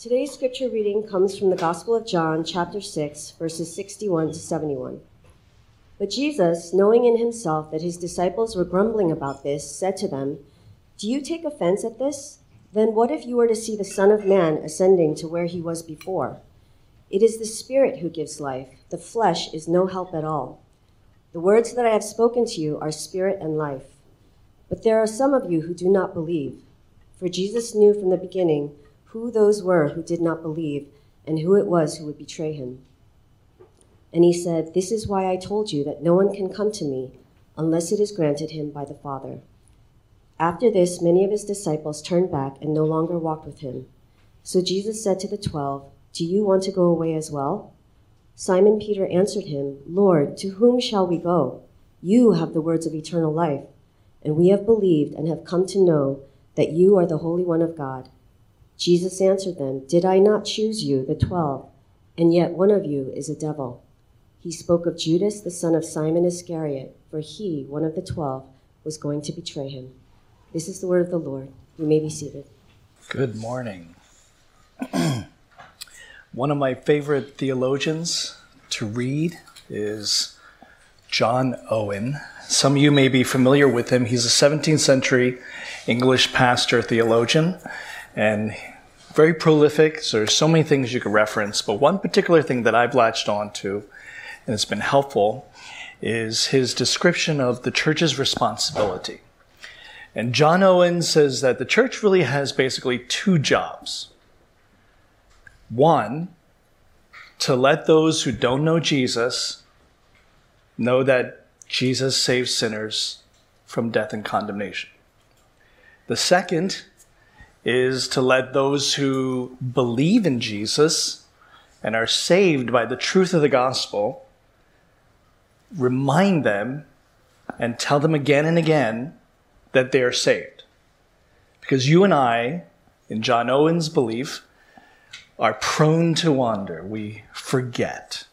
Today's scripture reading comes from the Gospel of John, chapter 6, verses 61 to 71. But Jesus, knowing in himself that his disciples were grumbling about this, said to them, Do you take offense at this? Then what if you were to see the Son of Man ascending to where he was before? It is the Spirit who gives life, the flesh is no help at all. The words that I have spoken to you are spirit and life. But there are some of you who do not believe. For Jesus knew from the beginning who those were who did not believe and who it was who would betray him. And he said, This is why I told you that no one can come to me unless it is granted him by the Father. After this, many of his disciples turned back and no longer walked with him. So Jesus said to the twelve, Do you want to go away as well? Simon Peter answered him, Lord, to whom shall we go? You have the words of eternal life, and we have believed and have come to know that you are the Holy One of God. Jesus answered them, Did I not choose you, the twelve, and yet one of you is a devil? He spoke of Judas, the son of Simon Iscariot, for he, one of the twelve, was going to betray him. This is the word of the Lord. You may be seated. Good morning. one of my favorite theologians to read is John Owen. Some of you may be familiar with him. He's a 17th century English pastor theologian and very prolific. So there's so many things you could reference, but one particular thing that I've latched on to and it's been helpful is his description of the church's responsibility. And John Owen says that the church really has basically two jobs. One, to let those who don't know Jesus know that Jesus saves sinners from death and condemnation. The second is to let those who believe in Jesus and are saved by the truth of the gospel remind them and tell them again and again that they are saved. Because you and I, in John Owen's belief, are prone to wander. We forget.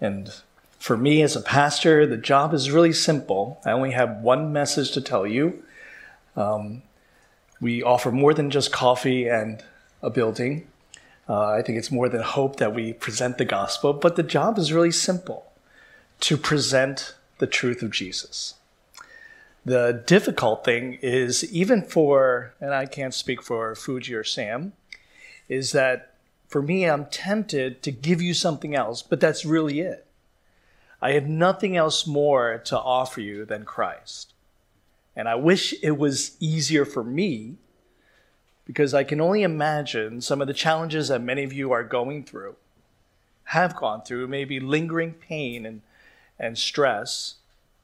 And for me as a pastor, the job is really simple. I only have one message to tell you. Um, we offer more than just coffee and a building. Uh, I think it's more than hope that we present the gospel, but the job is really simple to present the truth of Jesus. The difficult thing is, even for, and I can't speak for Fuji or Sam, is that for me, I'm tempted to give you something else, but that's really it. I have nothing else more to offer you than Christ. And I wish it was easier for me because I can only imagine some of the challenges that many of you are going through, have gone through, maybe lingering pain and, and stress.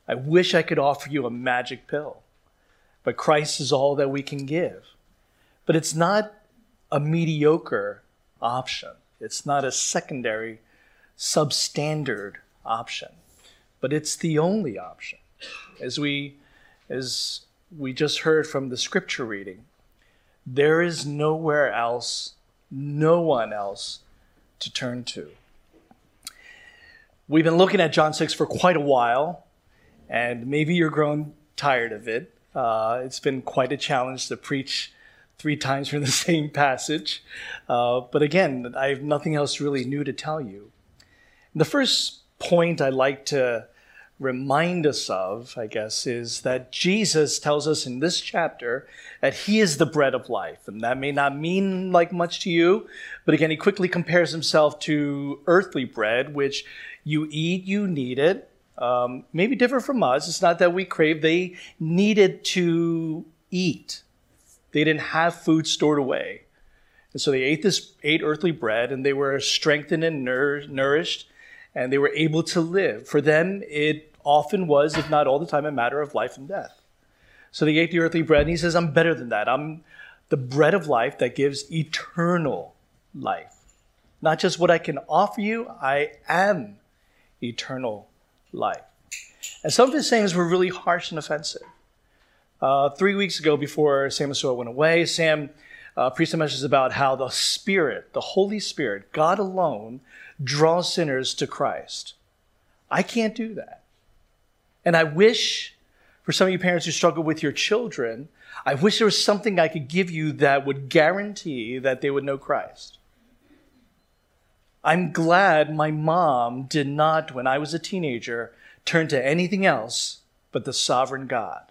I wish I could offer you a magic pill, but Christ is all that we can give. But it's not a mediocre option, it's not a secondary, substandard option, but it's the only option. As we as we just heard from the scripture reading, there is nowhere else, no one else to turn to. We've been looking at John 6 for quite a while, and maybe you're grown tired of it. Uh, it's been quite a challenge to preach three times from the same passage. Uh, but again, I have nothing else really new to tell you. The first point I'd like to remind us of, I guess, is that Jesus tells us in this chapter that he is the bread of life. And that may not mean like much to you, but again, he quickly compares himself to earthly bread, which you eat, you need it. Um, maybe different from us. It's not that we crave, they needed to eat. They didn't have food stored away. And so they ate this, ate earthly bread, and they were strengthened and nourished and they were able to live. For them, it often was, if not all the time, a matter of life and death. So they ate the earthly bread, and he says, I'm better than that. I'm the bread of life that gives eternal life. Not just what I can offer you, I am eternal life. And some of his sayings were really harsh and offensive. Uh, three weeks ago, before Sam went away, Sam uh, preached a message about how the Spirit, the Holy Spirit, God alone, draws sinners to Christ. I can't do that. And I wish For some of you parents who struggle with your children, I wish there was something I could give you that would guarantee that they would know Christ. I'm glad my mom did not, when I was a teenager, turn to anything else but the sovereign God.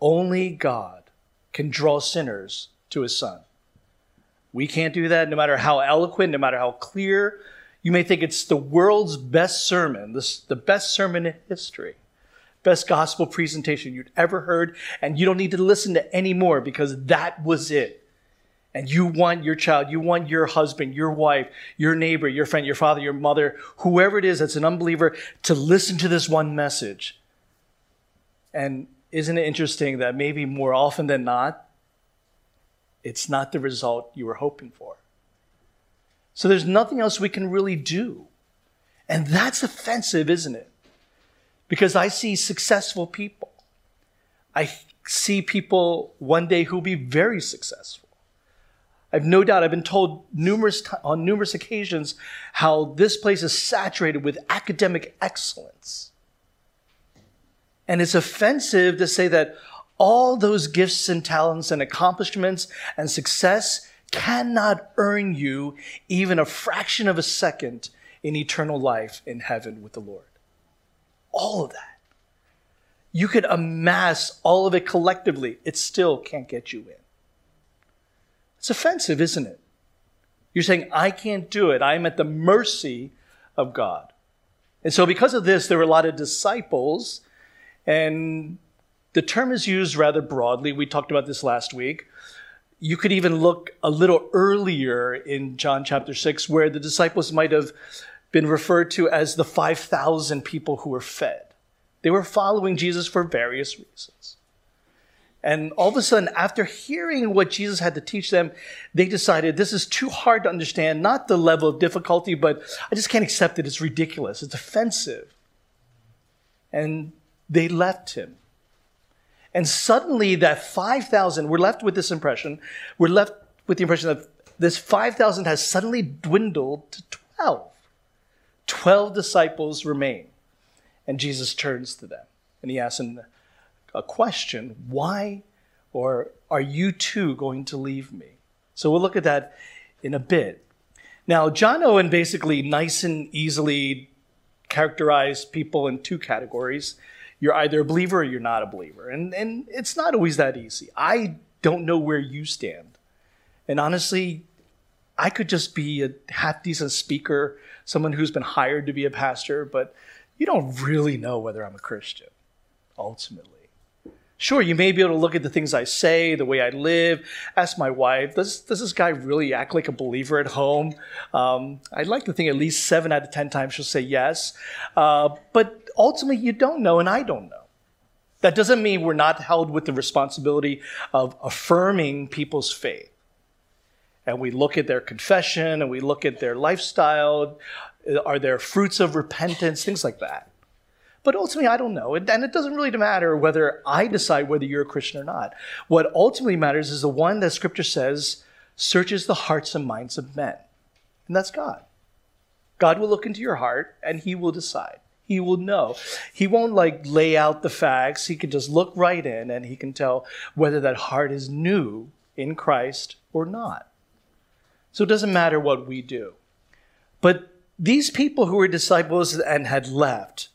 Only God can draw sinners to his son. We can't do that no matter how eloquent, no matter how clear. You may think it's the world's best sermon, this, the best sermon in history, best gospel presentation you'd ever heard, and you don't need to listen to any more because that was it. And you want your child, you want your husband, your wife, your neighbor, your friend, your father, your mother, whoever it is that's an unbeliever, to listen to this one message. And isn't it interesting that maybe more often than not, it's not the result you were hoping for? So there's nothing else we can really do. And that's offensive, isn't it? Because I see successful people. I see people one day who'll be very successful. I've no doubt, I've been told numerous on numerous occasions how this place is saturated with academic excellence. And it's offensive to say that all those gifts and talents and accomplishments and success cannot earn you even a fraction of a second in eternal life in heaven with the Lord. All of that. You could amass all of it collectively, it still can't get you in. It's offensive, isn't it? You're saying, I can't do it. I'm at the mercy of God. And so, because of this, there were a lot of disciples, and the term is used rather broadly. We talked about this last week. You could even look a little earlier in John chapter 6, where the disciples might have been referred to as the 5,000 people who were fed. They were following Jesus for various reasons. And all of a sudden, after hearing what Jesus had to teach them, they decided this is too hard to understand, not the level of difficulty, but I just can't accept it. It's ridiculous. It's offensive. And they left him. And suddenly, that 5,000, we're left with this impression. We're left with the impression that this 5,000 has suddenly dwindled to 12. 12 disciples remain. And Jesus turns to them and he asks them a question Why or are you too going to leave me? So we'll look at that in a bit. Now, John Owen basically nice and easily characterized people in two categories you're either a believer or you're not a believer. And, and it's not always that easy. I don't know where you stand. And honestly, I could just be a half decent speaker, someone who's been hired to be a pastor, but you don't really know whether I'm a Christian, ultimately. Sure, you may be able to look at the things I say, the way I live. Ask my wife, does, does this guy really act like a believer at home? Um, I'd like to think at least seven out of 10 times she'll say yes. Uh, but ultimately you don't know, and I don't know. That doesn't mean we're not held with the responsibility of affirming people's faith. And we look at their confession and we look at their lifestyle. Are there fruits of repentance? Things like that. But ultimately, I don't know. And it doesn't really matter whether I decide whether you're a Christian or not. What ultimately matters is the one that Scripture says searches the hearts and minds of men. And that's God. God will look into your heart and he will decide. He will know. He won't like lay out the facts. He can just look right in and he can tell whether that heart is new in Christ or not. So it doesn't matter what we do. But these people who were disciples and had left,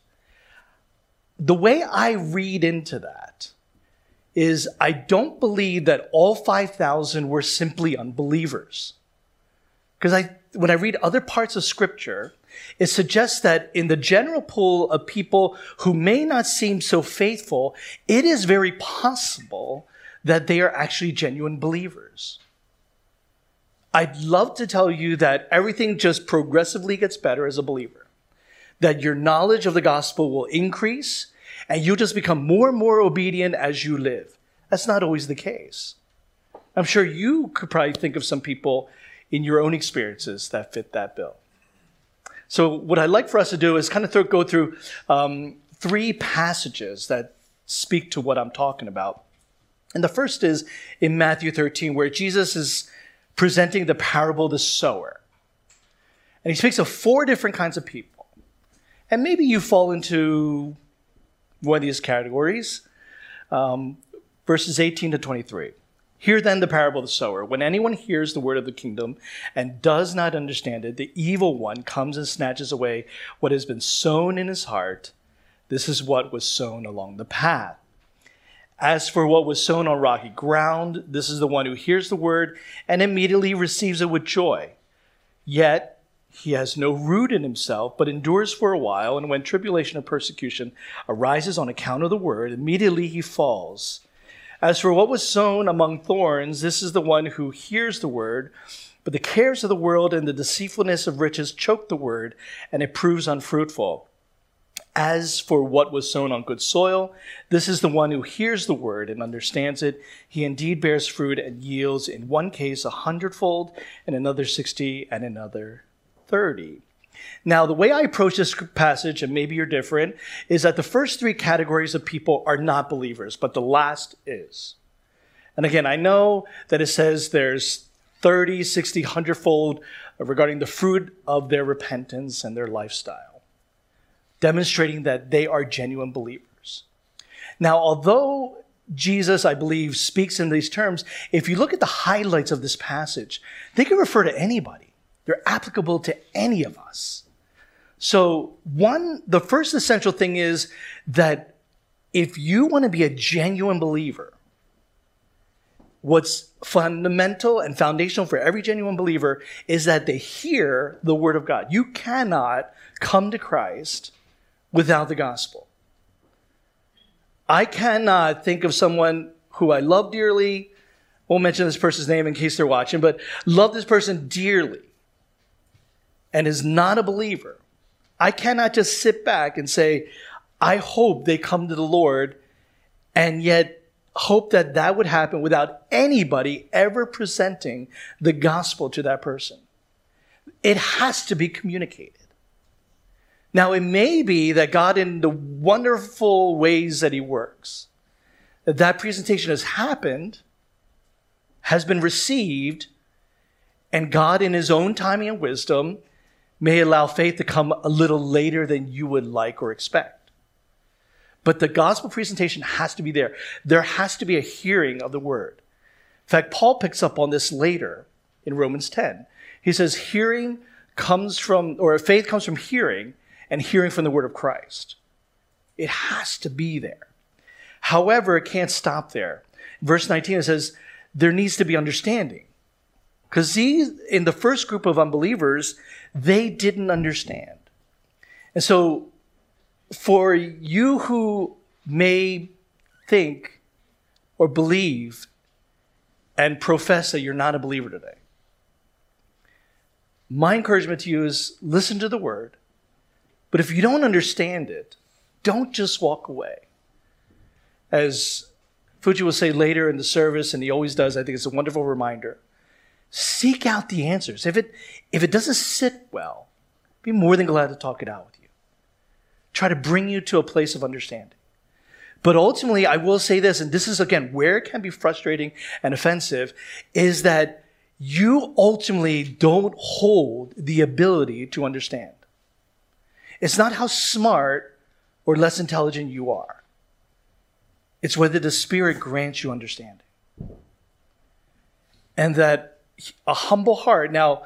the way I read into that is I don't believe that all 5,000 were simply unbelievers. Because I, when I read other parts of scripture, it suggests that in the general pool of people who may not seem so faithful, it is very possible that they are actually genuine believers. I'd love to tell you that everything just progressively gets better as a believer, that your knowledge of the gospel will increase and you'll just become more and more obedient as you live. That's not always the case. I'm sure you could probably think of some people in your own experiences that fit that bill. So, what I'd like for us to do is kind of go through um, three passages that speak to what I'm talking about. And the first is in Matthew 13, where Jesus is presenting the parable of the sower. And he speaks of four different kinds of people. And maybe you fall into one of these categories. Um, verses 18 to 23. Hear then the parable of the sower. When anyone hears the word of the kingdom and does not understand it, the evil one comes and snatches away what has been sown in his heart. This is what was sown along the path. As for what was sown on rocky ground, this is the one who hears the word and immediately receives it with joy. Yet he has no root in himself, but endures for a while, and when tribulation or persecution arises on account of the word, immediately he falls. As for what was sown among thorns, this is the one who hears the word, but the cares of the world and the deceitfulness of riches choke the word, and it proves unfruitful. As for what was sown on good soil, this is the one who hears the word and understands it. He indeed bears fruit and yields in one case a hundredfold, in another sixty, and another thirty. Now, the way I approach this passage, and maybe you're different, is that the first three categories of people are not believers, but the last is. And again, I know that it says there's 30, 60, 100 fold regarding the fruit of their repentance and their lifestyle, demonstrating that they are genuine believers. Now, although Jesus, I believe, speaks in these terms, if you look at the highlights of this passage, they can refer to anybody. They're applicable to any of us. So, one, the first essential thing is that if you want to be a genuine believer, what's fundamental and foundational for every genuine believer is that they hear the word of God. You cannot come to Christ without the gospel. I cannot think of someone who I love dearly, won't mention this person's name in case they're watching, but love this person dearly and is not a believer. I cannot just sit back and say, I hope they come to the Lord and yet hope that that would happen without anybody ever presenting the gospel to that person. It has to be communicated. Now, it may be that God, in the wonderful ways that He works, that that presentation has happened, has been received, and God, in His own timing and wisdom, may allow faith to come a little later than you would like or expect. But the gospel presentation has to be there. There has to be a hearing of the word. In fact, Paul picks up on this later in Romans 10. He says, hearing comes from, or faith comes from hearing, and hearing from the word of Christ. It has to be there. However, it can't stop there. Verse 19, it says, there needs to be understanding. Because these, in the first group of unbelievers, they didn't understand. And so, for you who may think or believe and profess that you're not a believer today, my encouragement to you is listen to the word. But if you don't understand it, don't just walk away. As Fuji will say later in the service, and he always does, I think it's a wonderful reminder Seek out the answers. If it, if it doesn't sit well, be more than glad to talk it out with you. Try to bring you to a place of understanding. But ultimately, I will say this, and this is again where it can be frustrating and offensive, is that you ultimately don't hold the ability to understand. It's not how smart or less intelligent you are. It's whether the Spirit grants you understanding. And that a humble heart. Now,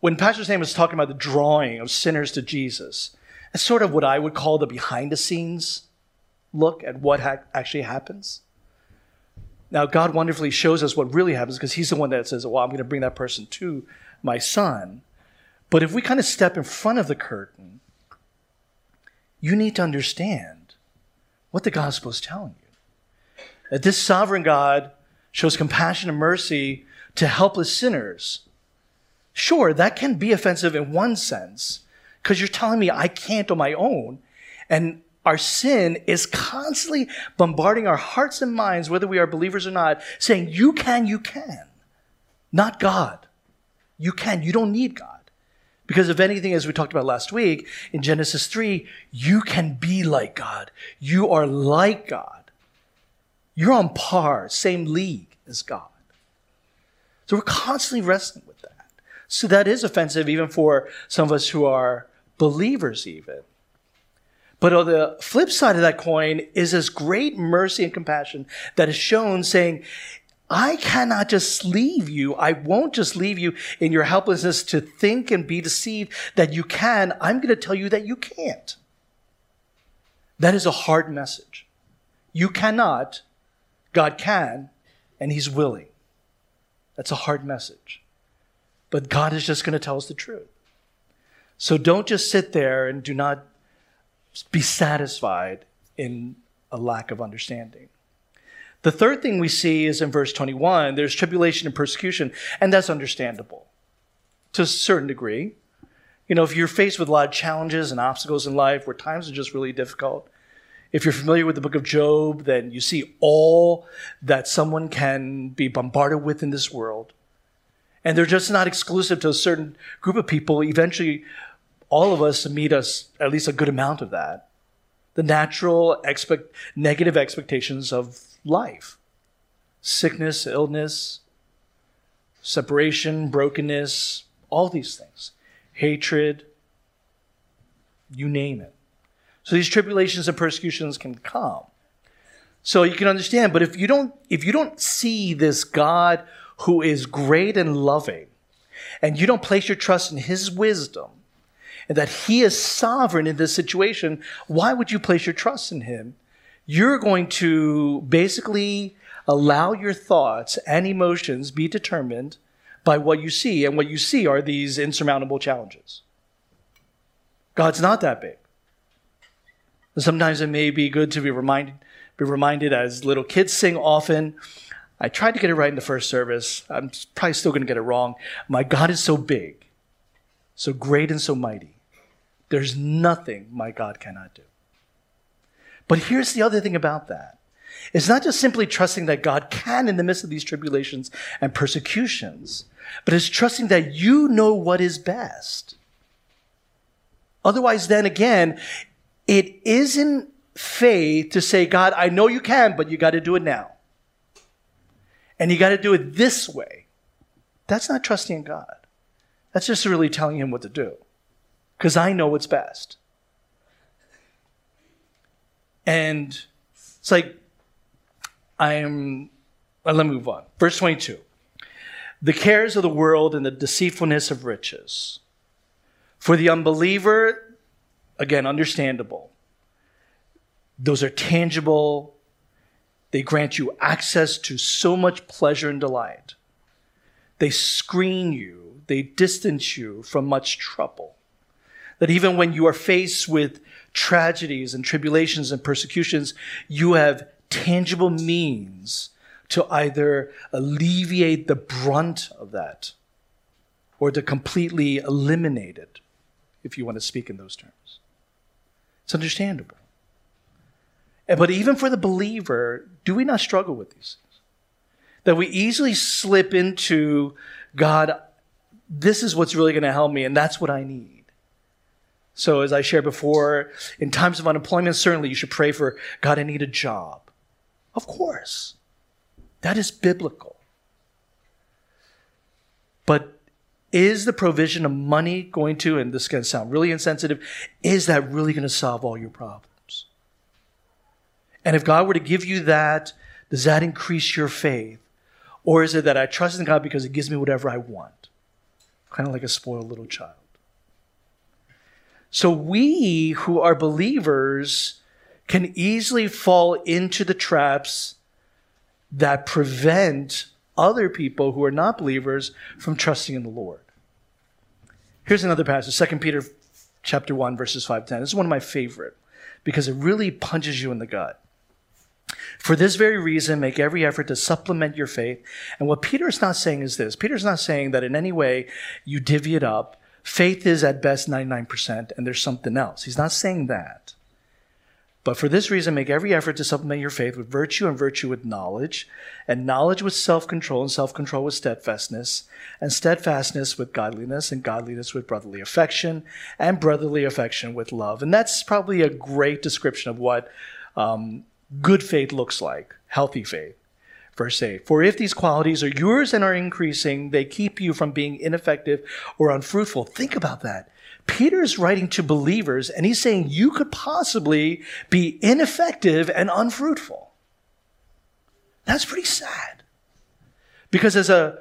when Pastor Sam was talking about the drawing of sinners to Jesus, that's sort of what I would call the behind the scenes look at what ha- actually happens. Now, God wonderfully shows us what really happens because He's the one that says, Well, I'm going to bring that person to my son. But if we kind of step in front of the curtain, you need to understand what the gospel is telling you. That this sovereign God shows compassion and mercy to helpless sinners. Sure, that can be offensive in one sense, because you're telling me I can't on my own. And our sin is constantly bombarding our hearts and minds, whether we are believers or not, saying, You can, you can. Not God. You can. You don't need God. Because if anything, as we talked about last week in Genesis 3, you can be like God. You are like God. You're on par, same league as God. So we're constantly wrestling with that. So that is offensive even for some of us who are believers, even. But on the flip side of that coin is this great mercy and compassion that is shown saying, I cannot just leave you. I won't just leave you in your helplessness to think and be deceived that you can. I'm going to tell you that you can't. That is a hard message. You cannot, God can, and He's willing. That's a hard message. But God is just going to tell us the truth. So don't just sit there and do not be satisfied in a lack of understanding. The third thing we see is in verse 21 there's tribulation and persecution, and that's understandable to a certain degree. You know, if you're faced with a lot of challenges and obstacles in life where times are just really difficult, if you're familiar with the book of Job, then you see all that someone can be bombarded with in this world. And they're just not exclusive to a certain group of people. Eventually, all of us meet us at least a good amount of that. The natural expect, negative expectations of life sickness, illness, separation, brokenness, all these things, hatred, you name it. So these tribulations and persecutions can come. So you can understand, but if you don't if you don't see this God who is great and loving, and you don't place your trust in his wisdom, and that he is sovereign in this situation, why would you place your trust in him you're going to basically allow your thoughts and emotions be determined by what you see. And what you see are these insurmountable challenges. God's not that big. Sometimes it may be good to be reminded, be reminded as little kids sing often. I tried to get it right in the first service. I'm probably still going to get it wrong. My God is so big, so great, and so mighty. There's nothing my God cannot do. But here's the other thing about that. It's not just simply trusting that God can in the midst of these tribulations and persecutions, but it's trusting that you know what is best. Otherwise, then again, it isn't faith to say, God, I know you can, but you got to do it now. And you got to do it this way. That's not trusting in God. That's just really telling him what to do. Because I know what's best. And it's like, I'm, well, let me move on. Verse 22. The cares of the world and the deceitfulness of riches. For the unbeliever, again, understandable. Those are tangible. They grant you access to so much pleasure and delight. They screen you, they distance you from much trouble. That even when you are faced with tragedies and tribulations and persecutions, you have tangible means to either alleviate the brunt of that or to completely eliminate it, if you want to speak in those terms. It's understandable. But even for the believer, do we not struggle with these things? That we easily slip into, God, this is what's really going to help me, and that's what I need. So, as I shared before, in times of unemployment, certainly you should pray for God, I need a job. Of course. That is biblical. But is the provision of money going to, and this can sound really insensitive, is that really going to solve all your problems? And if God were to give you that, does that increase your faith? Or is it that I trust in God because He gives me whatever I want? Kind of like a spoiled little child. So we who are believers can easily fall into the traps that prevent other people who are not believers from trusting in the Lord. Here's another passage, 2 Peter chapter 1 verses 5 10. This is one of my favorite because it really punches you in the gut. For this very reason, make every effort to supplement your faith. And what Peter is not saying is this Peter's not saying that in any way you divvy it up Faith is at best 99%, and there's something else. He's not saying that. But for this reason, make every effort to supplement your faith with virtue, and virtue with knowledge, and knowledge with self control, and self control with steadfastness, and steadfastness with godliness, and godliness with brotherly affection, and brotherly affection with love. And that's probably a great description of what um, good faith looks like, healthy faith. Verse 8 For if these qualities are yours and are increasing, they keep you from being ineffective or unfruitful. Think about that. Peter is writing to believers and he's saying you could possibly be ineffective and unfruitful. That's pretty sad. Because as a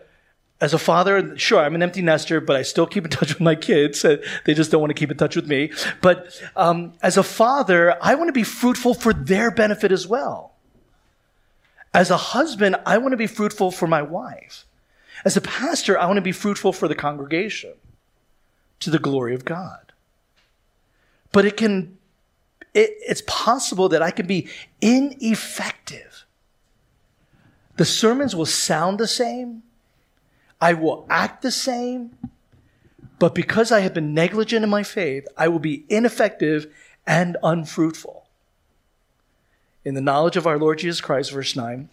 as a father, sure, I'm an empty nester, but I still keep in touch with my kids. They just don't want to keep in touch with me. But um, as a father, I want to be fruitful for their benefit as well. As a husband, I want to be fruitful for my wife. As a pastor, I want to be fruitful for the congregation to the glory of God. But it can, it, it's possible that I can be ineffective. The sermons will sound the same I will act the same, but because I have been negligent in my faith, I will be ineffective and unfruitful. In the knowledge of our Lord Jesus Christ, verse 9,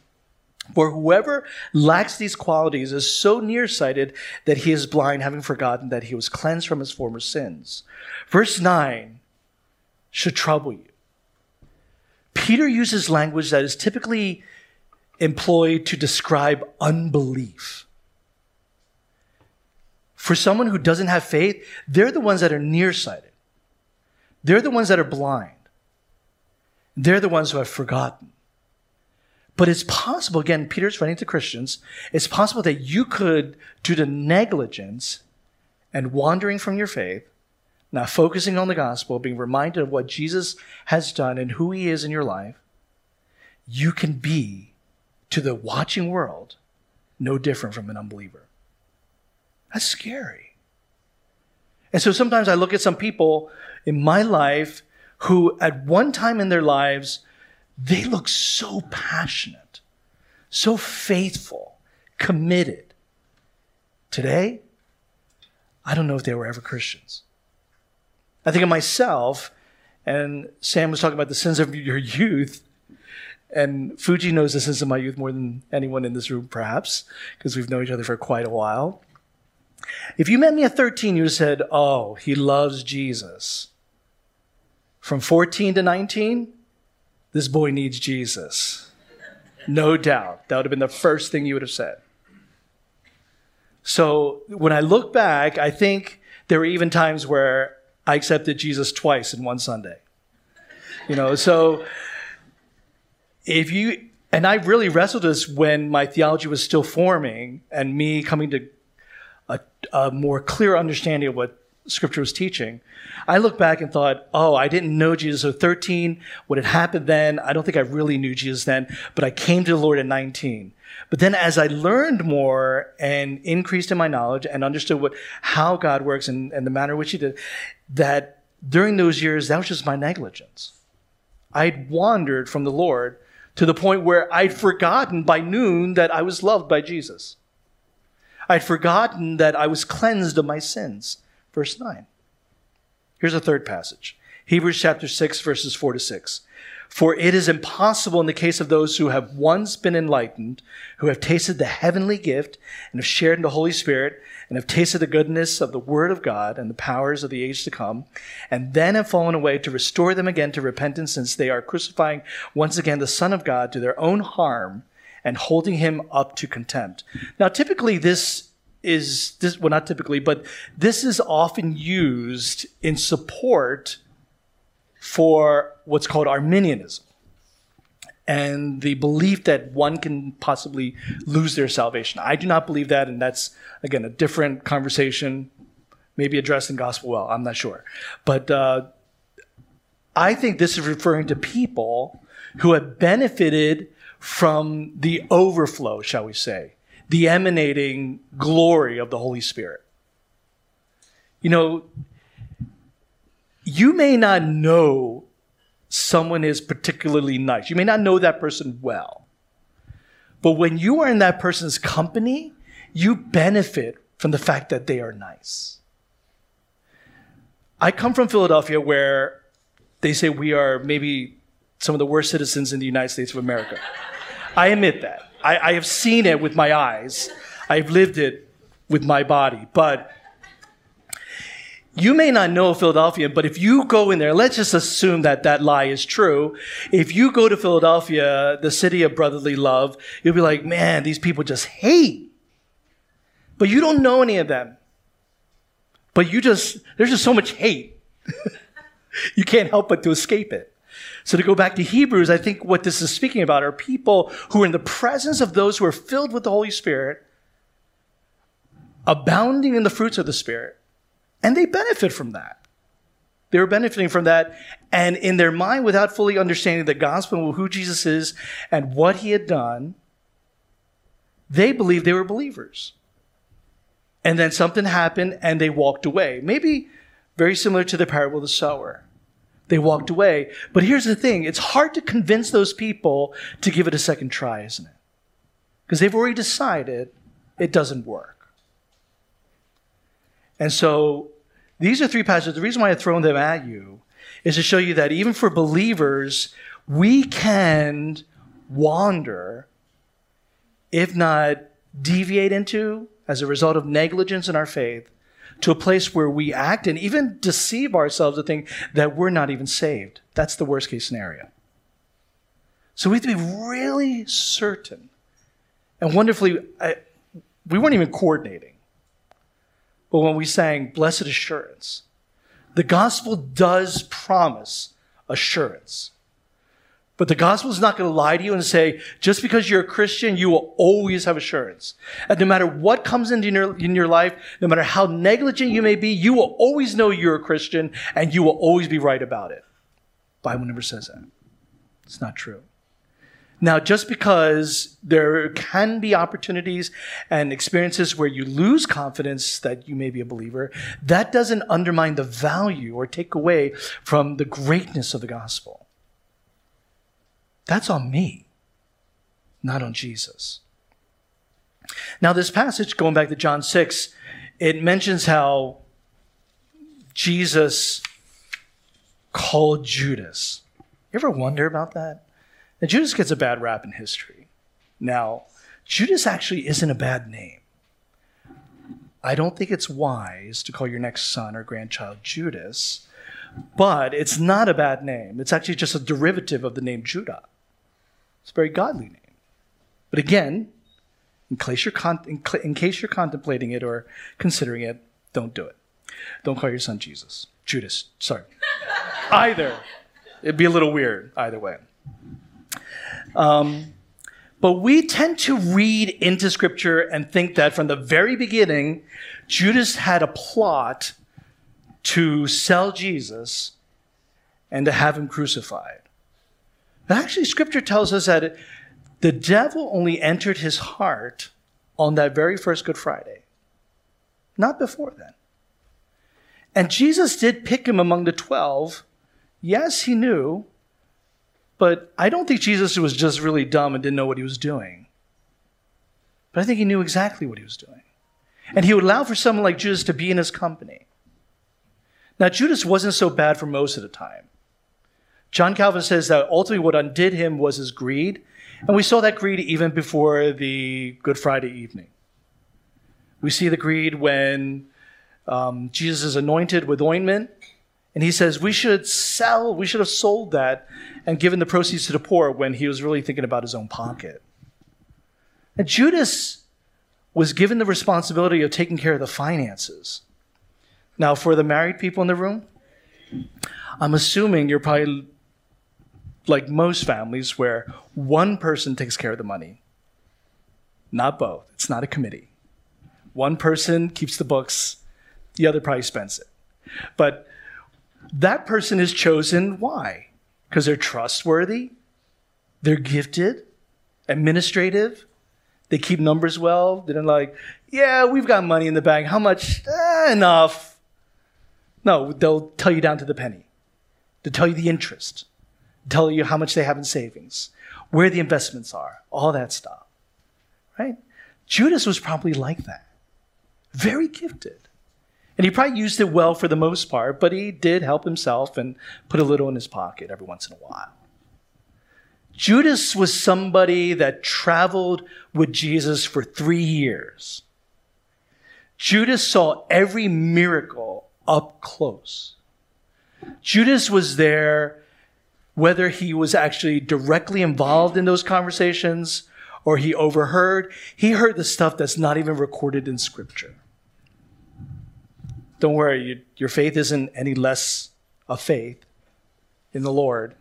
for whoever lacks these qualities is so nearsighted that he is blind, having forgotten that he was cleansed from his former sins. Verse 9 should trouble you. Peter uses language that is typically employed to describe unbelief. For someone who doesn't have faith, they're the ones that are nearsighted. They're the ones that are blind. They're the ones who have forgotten. But it's possible, again, Peter's writing to Christians, it's possible that you could, due to negligence and wandering from your faith, not focusing on the gospel, being reminded of what Jesus has done and who he is in your life, you can be, to the watching world, no different from an unbeliever. That's scary. And so sometimes I look at some people in my life who, at one time in their lives, they look so passionate, so faithful, committed. Today, I don't know if they were ever Christians. I think of myself, and Sam was talking about the sins of your youth. And Fuji knows the sins of my youth more than anyone in this room, perhaps, because we've known each other for quite a while. If you met me at 13, you said, Oh, he loves Jesus. From 14 to 19, this boy needs Jesus. No doubt. That would have been the first thing you would have said. So when I look back, I think there were even times where I accepted Jesus twice in one Sunday. You know, so if you, and I really wrestled this when my theology was still forming and me coming to a, a more clear understanding of what scripture was teaching, I look back and thought, oh, I didn't know Jesus at 13. What had happened then, I don't think I really knew Jesus then, but I came to the Lord at 19. But then as I learned more and increased in my knowledge and understood what, how God works and, and the manner in which he did, that during those years, that was just my negligence. I'd wandered from the Lord to the point where I'd forgotten by noon that I was loved by Jesus. I'd forgotten that I was cleansed of my sins. Verse 9. Here's a third passage Hebrews chapter 6, verses 4 to 6. For it is impossible in the case of those who have once been enlightened, who have tasted the heavenly gift and have shared in the Holy Spirit, and have tasted the goodness of the Word of God and the powers of the age to come, and then have fallen away to restore them again to repentance, since they are crucifying once again the Son of God to their own harm and holding him up to contempt. Now, typically, this is this well, not typically, but this is often used in support for what's called Arminianism and the belief that one can possibly lose their salvation. I do not believe that, and that's again a different conversation, maybe addressed in gospel well. I'm not sure, but uh, I think this is referring to people who have benefited from the overflow, shall we say, the emanating glory of the Holy Spirit. You know, you may not know someone is particularly nice. You may not know that person well. But when you are in that person's company, you benefit from the fact that they are nice. I come from Philadelphia where they say we are maybe some of the worst citizens in the United States of America. I admit that. I, I have seen it with my eyes. I've lived it with my body. But You may not know Philadelphia, but if you go in there, let's just assume that that lie is true. If you go to Philadelphia, the city of brotherly love, you'll be like, man, these people just hate. But you don't know any of them. But you just, there's just so much hate. you can't help but to escape it. So to go back to Hebrews, I think what this is speaking about are people who are in the presence of those who are filled with the Holy Spirit, abounding in the fruits of the Spirit and they benefit from that. They were benefiting from that. And in their mind, without fully understanding the gospel, who Jesus is and what he had done, they believed they were believers. And then something happened and they walked away. Maybe very similar to the parable of the sower. They walked away. But here's the thing it's hard to convince those people to give it a second try, isn't it? Because they've already decided it doesn't work. And so these are three passages. The reason why I've thrown them at you is to show you that even for believers, we can wander, if not deviate into, as a result of negligence in our faith, to a place where we act and even deceive ourselves to think that we're not even saved. That's the worst case scenario. So we have to be really certain. And wonderfully, I, we weren't even coordinating. But when we sang Blessed Assurance, the gospel does promise assurance. But the gospel is not going to lie to you and say, just because you're a Christian, you will always have assurance. And no matter what comes into your, in your life, no matter how negligent you may be, you will always know you're a Christian and you will always be right about it. Bible never says that. It's not true. Now, just because there can be opportunities and experiences where you lose confidence that you may be a believer, that doesn't undermine the value or take away from the greatness of the gospel. That's on me, not on Jesus. Now, this passage, going back to John 6, it mentions how Jesus called Judas. You ever wonder about that? Now, Judas gets a bad rap in history. Now, Judas actually isn't a bad name. I don't think it's wise to call your next son or grandchild Judas, but it's not a bad name. It's actually just a derivative of the name Judah. It's a very godly name. But again, in case you're, con- in, cl- in case you're contemplating it or considering it, don't do it. Don't call your son Jesus. Judas, sorry. either. It'd be a little weird either way. Um, but we tend to read into scripture and think that from the very beginning, Judas had a plot to sell Jesus and to have him crucified. But actually, scripture tells us that the devil only entered his heart on that very first Good Friday, not before then. And Jesus did pick him among the 12. Yes, he knew but I don't think Jesus was just really dumb and didn't know what he was doing. But I think he knew exactly what he was doing. And he would allow for someone like Judas to be in his company. Now, Judas wasn't so bad for most of the time. John Calvin says that ultimately what undid him was his greed. And we saw that greed even before the Good Friday evening. We see the greed when um, Jesus is anointed with ointment and he says, we should sell, we should have sold that and given the proceeds to the poor when he was really thinking about his own pocket. And Judas was given the responsibility of taking care of the finances. Now, for the married people in the room, I'm assuming you're probably like most families where one person takes care of the money, not both. It's not a committee. One person keeps the books, the other probably spends it. But that person is chosen. Why? Because they're trustworthy, they're gifted, administrative, they keep numbers well. They're like, yeah, we've got money in the bank. How much? Eh, enough. No, they'll tell you down to the penny. They'll tell you the interest, tell you how much they have in savings, where the investments are, all that stuff. Right? Judas was probably like that. Very gifted. And he probably used it well for the most part, but he did help himself and put a little in his pocket every once in a while. Judas was somebody that traveled with Jesus for three years. Judas saw every miracle up close. Judas was there whether he was actually directly involved in those conversations or he overheard, he heard the stuff that's not even recorded in scripture. Don't worry, you, your faith isn't any less a faith in the Lord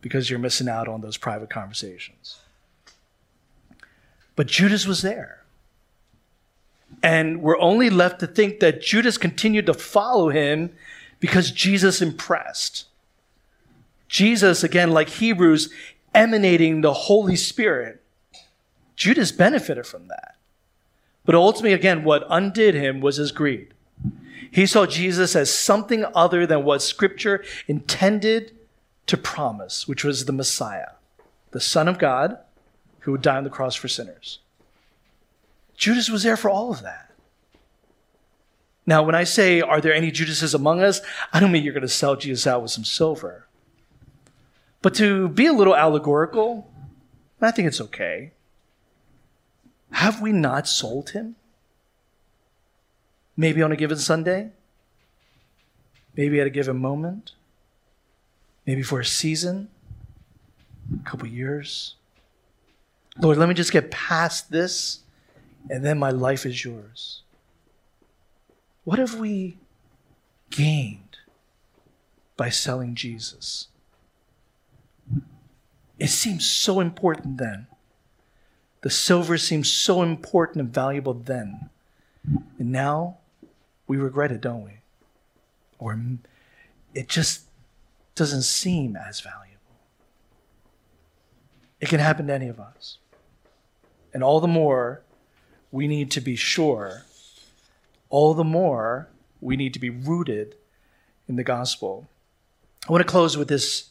because you're missing out on those private conversations. But Judas was there. And we're only left to think that Judas continued to follow him because Jesus impressed. Jesus, again, like Hebrews, emanating the Holy Spirit. Judas benefited from that. But ultimately, again, what undid him was his greed. He saw Jesus as something other than what Scripture intended to promise, which was the Messiah, the Son of God who would die on the cross for sinners. Judas was there for all of that. Now, when I say, are there any Judases among us? I don't mean you're going to sell Jesus out with some silver. But to be a little allegorical, I think it's okay. Have we not sold him? Maybe on a given Sunday? Maybe at a given moment? Maybe for a season? A couple years? Lord, let me just get past this, and then my life is yours. What have we gained by selling Jesus? It seems so important then. The silver seems so important and valuable then. And now we regret it, don't we? Or it just doesn't seem as valuable. It can happen to any of us. And all the more we need to be sure, all the more we need to be rooted in the gospel. I want to close with this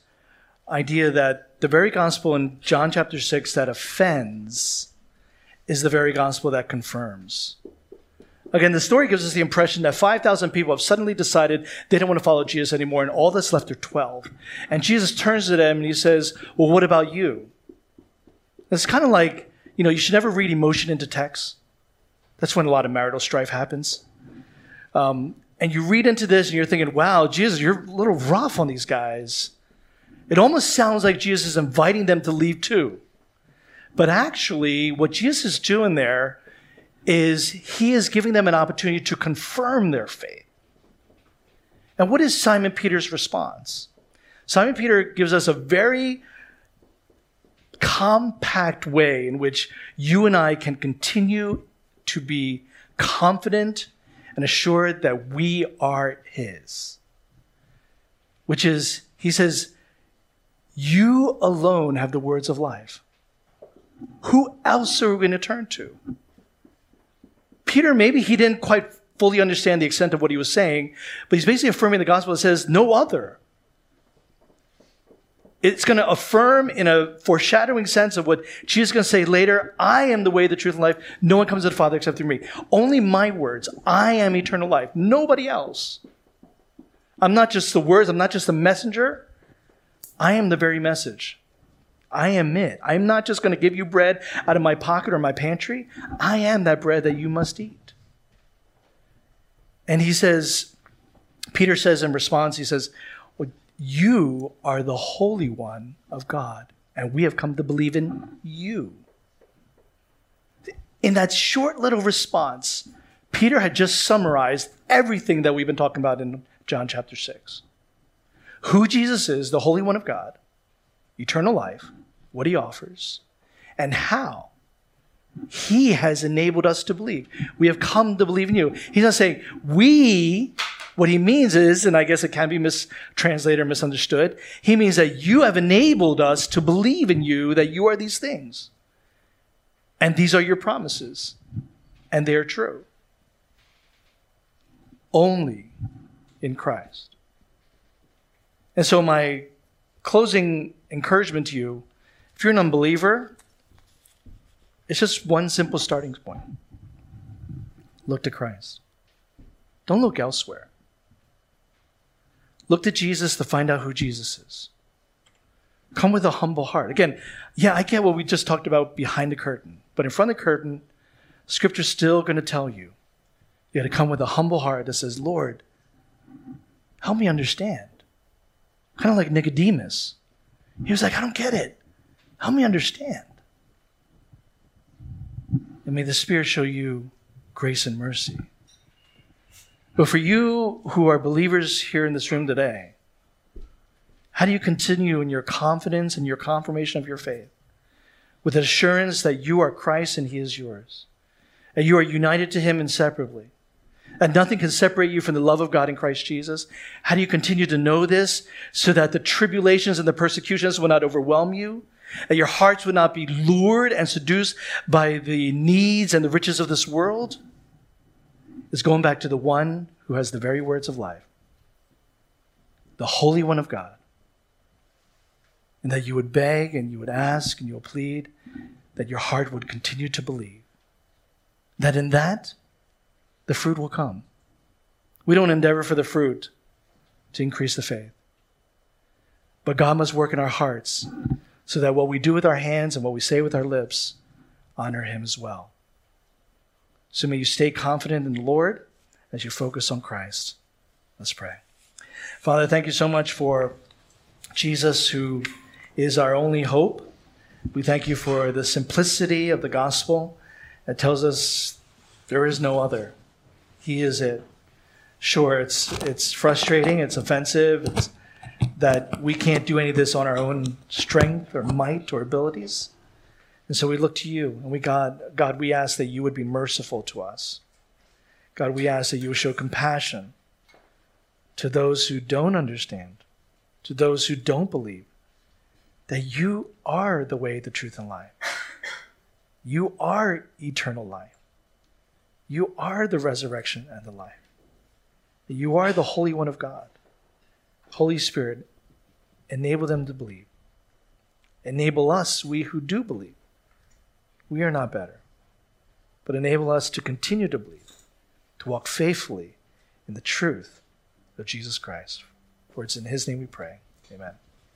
idea that the very gospel in John chapter 6 that offends is the very gospel that confirms. Again, the story gives us the impression that 5,000 people have suddenly decided they don't want to follow Jesus anymore, and all that's left are 12. And Jesus turns to them and he says, Well, what about you? It's kind of like you know, you should never read emotion into text. That's when a lot of marital strife happens. Um, and you read into this and you're thinking, wow, Jesus, you're a little rough on these guys. It almost sounds like Jesus is inviting them to leave too. But actually, what Jesus is doing there is he is giving them an opportunity to confirm their faith. And what is Simon Peter's response? Simon Peter gives us a very compact way in which you and I can continue to be confident and assured that we are His. Which is, He says, You alone have the words of life. Who else are we going to turn to? Peter, maybe he didn't quite fully understand the extent of what he was saying, but he's basically affirming the gospel that says, No other it's going to affirm in a foreshadowing sense of what Jesus is going to say later I am the way, the truth, and life. No one comes to the Father except through me. Only my words. I am eternal life. Nobody else. I'm not just the words, I'm not just the messenger. I am the very message. I am it. I'm not just going to give you bread out of my pocket or my pantry. I am that bread that you must eat. And he says, Peter says in response, he says, you are the Holy One of God, and we have come to believe in you. In that short little response, Peter had just summarized everything that we've been talking about in John chapter 6. Who Jesus is, the Holy One of God, eternal life, what he offers, and how he has enabled us to believe. We have come to believe in you. He's not saying we what he means is, and I guess it can be mistranslated or misunderstood, he means that you have enabled us to believe in you that you are these things. And these are your promises. And they are true. Only in Christ. And so, my closing encouragement to you if you're an unbeliever, it's just one simple starting point look to Christ. Don't look elsewhere. Look to Jesus to find out who Jesus is. Come with a humble heart. Again, yeah, I get what we just talked about behind the curtain, but in front of the curtain, Scripture's still going to tell you you got to come with a humble heart that says, Lord, Help me understand. Kind of like Nicodemus. He was like, I don't get it. Help me understand. And may the Spirit show you grace and mercy. But for you who are believers here in this room today, how do you continue in your confidence and your confirmation of your faith with assurance that you are Christ and He is yours, and you are united to Him inseparably, and nothing can separate you from the love of God in Christ Jesus? How do you continue to know this so that the tribulations and the persecutions will not overwhelm you? That your hearts would not be lured and seduced by the needs and the riches of this world? Is going back to the one who has the very words of life, the Holy One of God and that you would beg and you would ask and you would plead, that your heart would continue to believe. That in that, the fruit will come. We don't endeavor for the fruit to increase the faith. But God must work in our hearts so that what we do with our hands and what we say with our lips honor Him as well. So may you stay confident in the Lord as you focus on Christ. Let's pray. Father, thank you so much for Jesus who is our only hope. We thank you for the simplicity of the gospel that tells us there is no other. He is it. Sure, it's, it's frustrating, it's offensive, it's that we can't do any of this on our own strength or might or abilities. And so we look to you and we God, God, we ask that you would be merciful to us. God, we ask that you would show compassion to those who don't understand, to those who don't believe that you are the way, the truth, and life. You are eternal life. You are the resurrection and the life. You are the Holy One of God. Holy Spirit, enable them to believe. Enable us, we who do believe. We are not better, but enable us to continue to believe, to walk faithfully in the truth of Jesus Christ. For it's in His name we pray. Amen.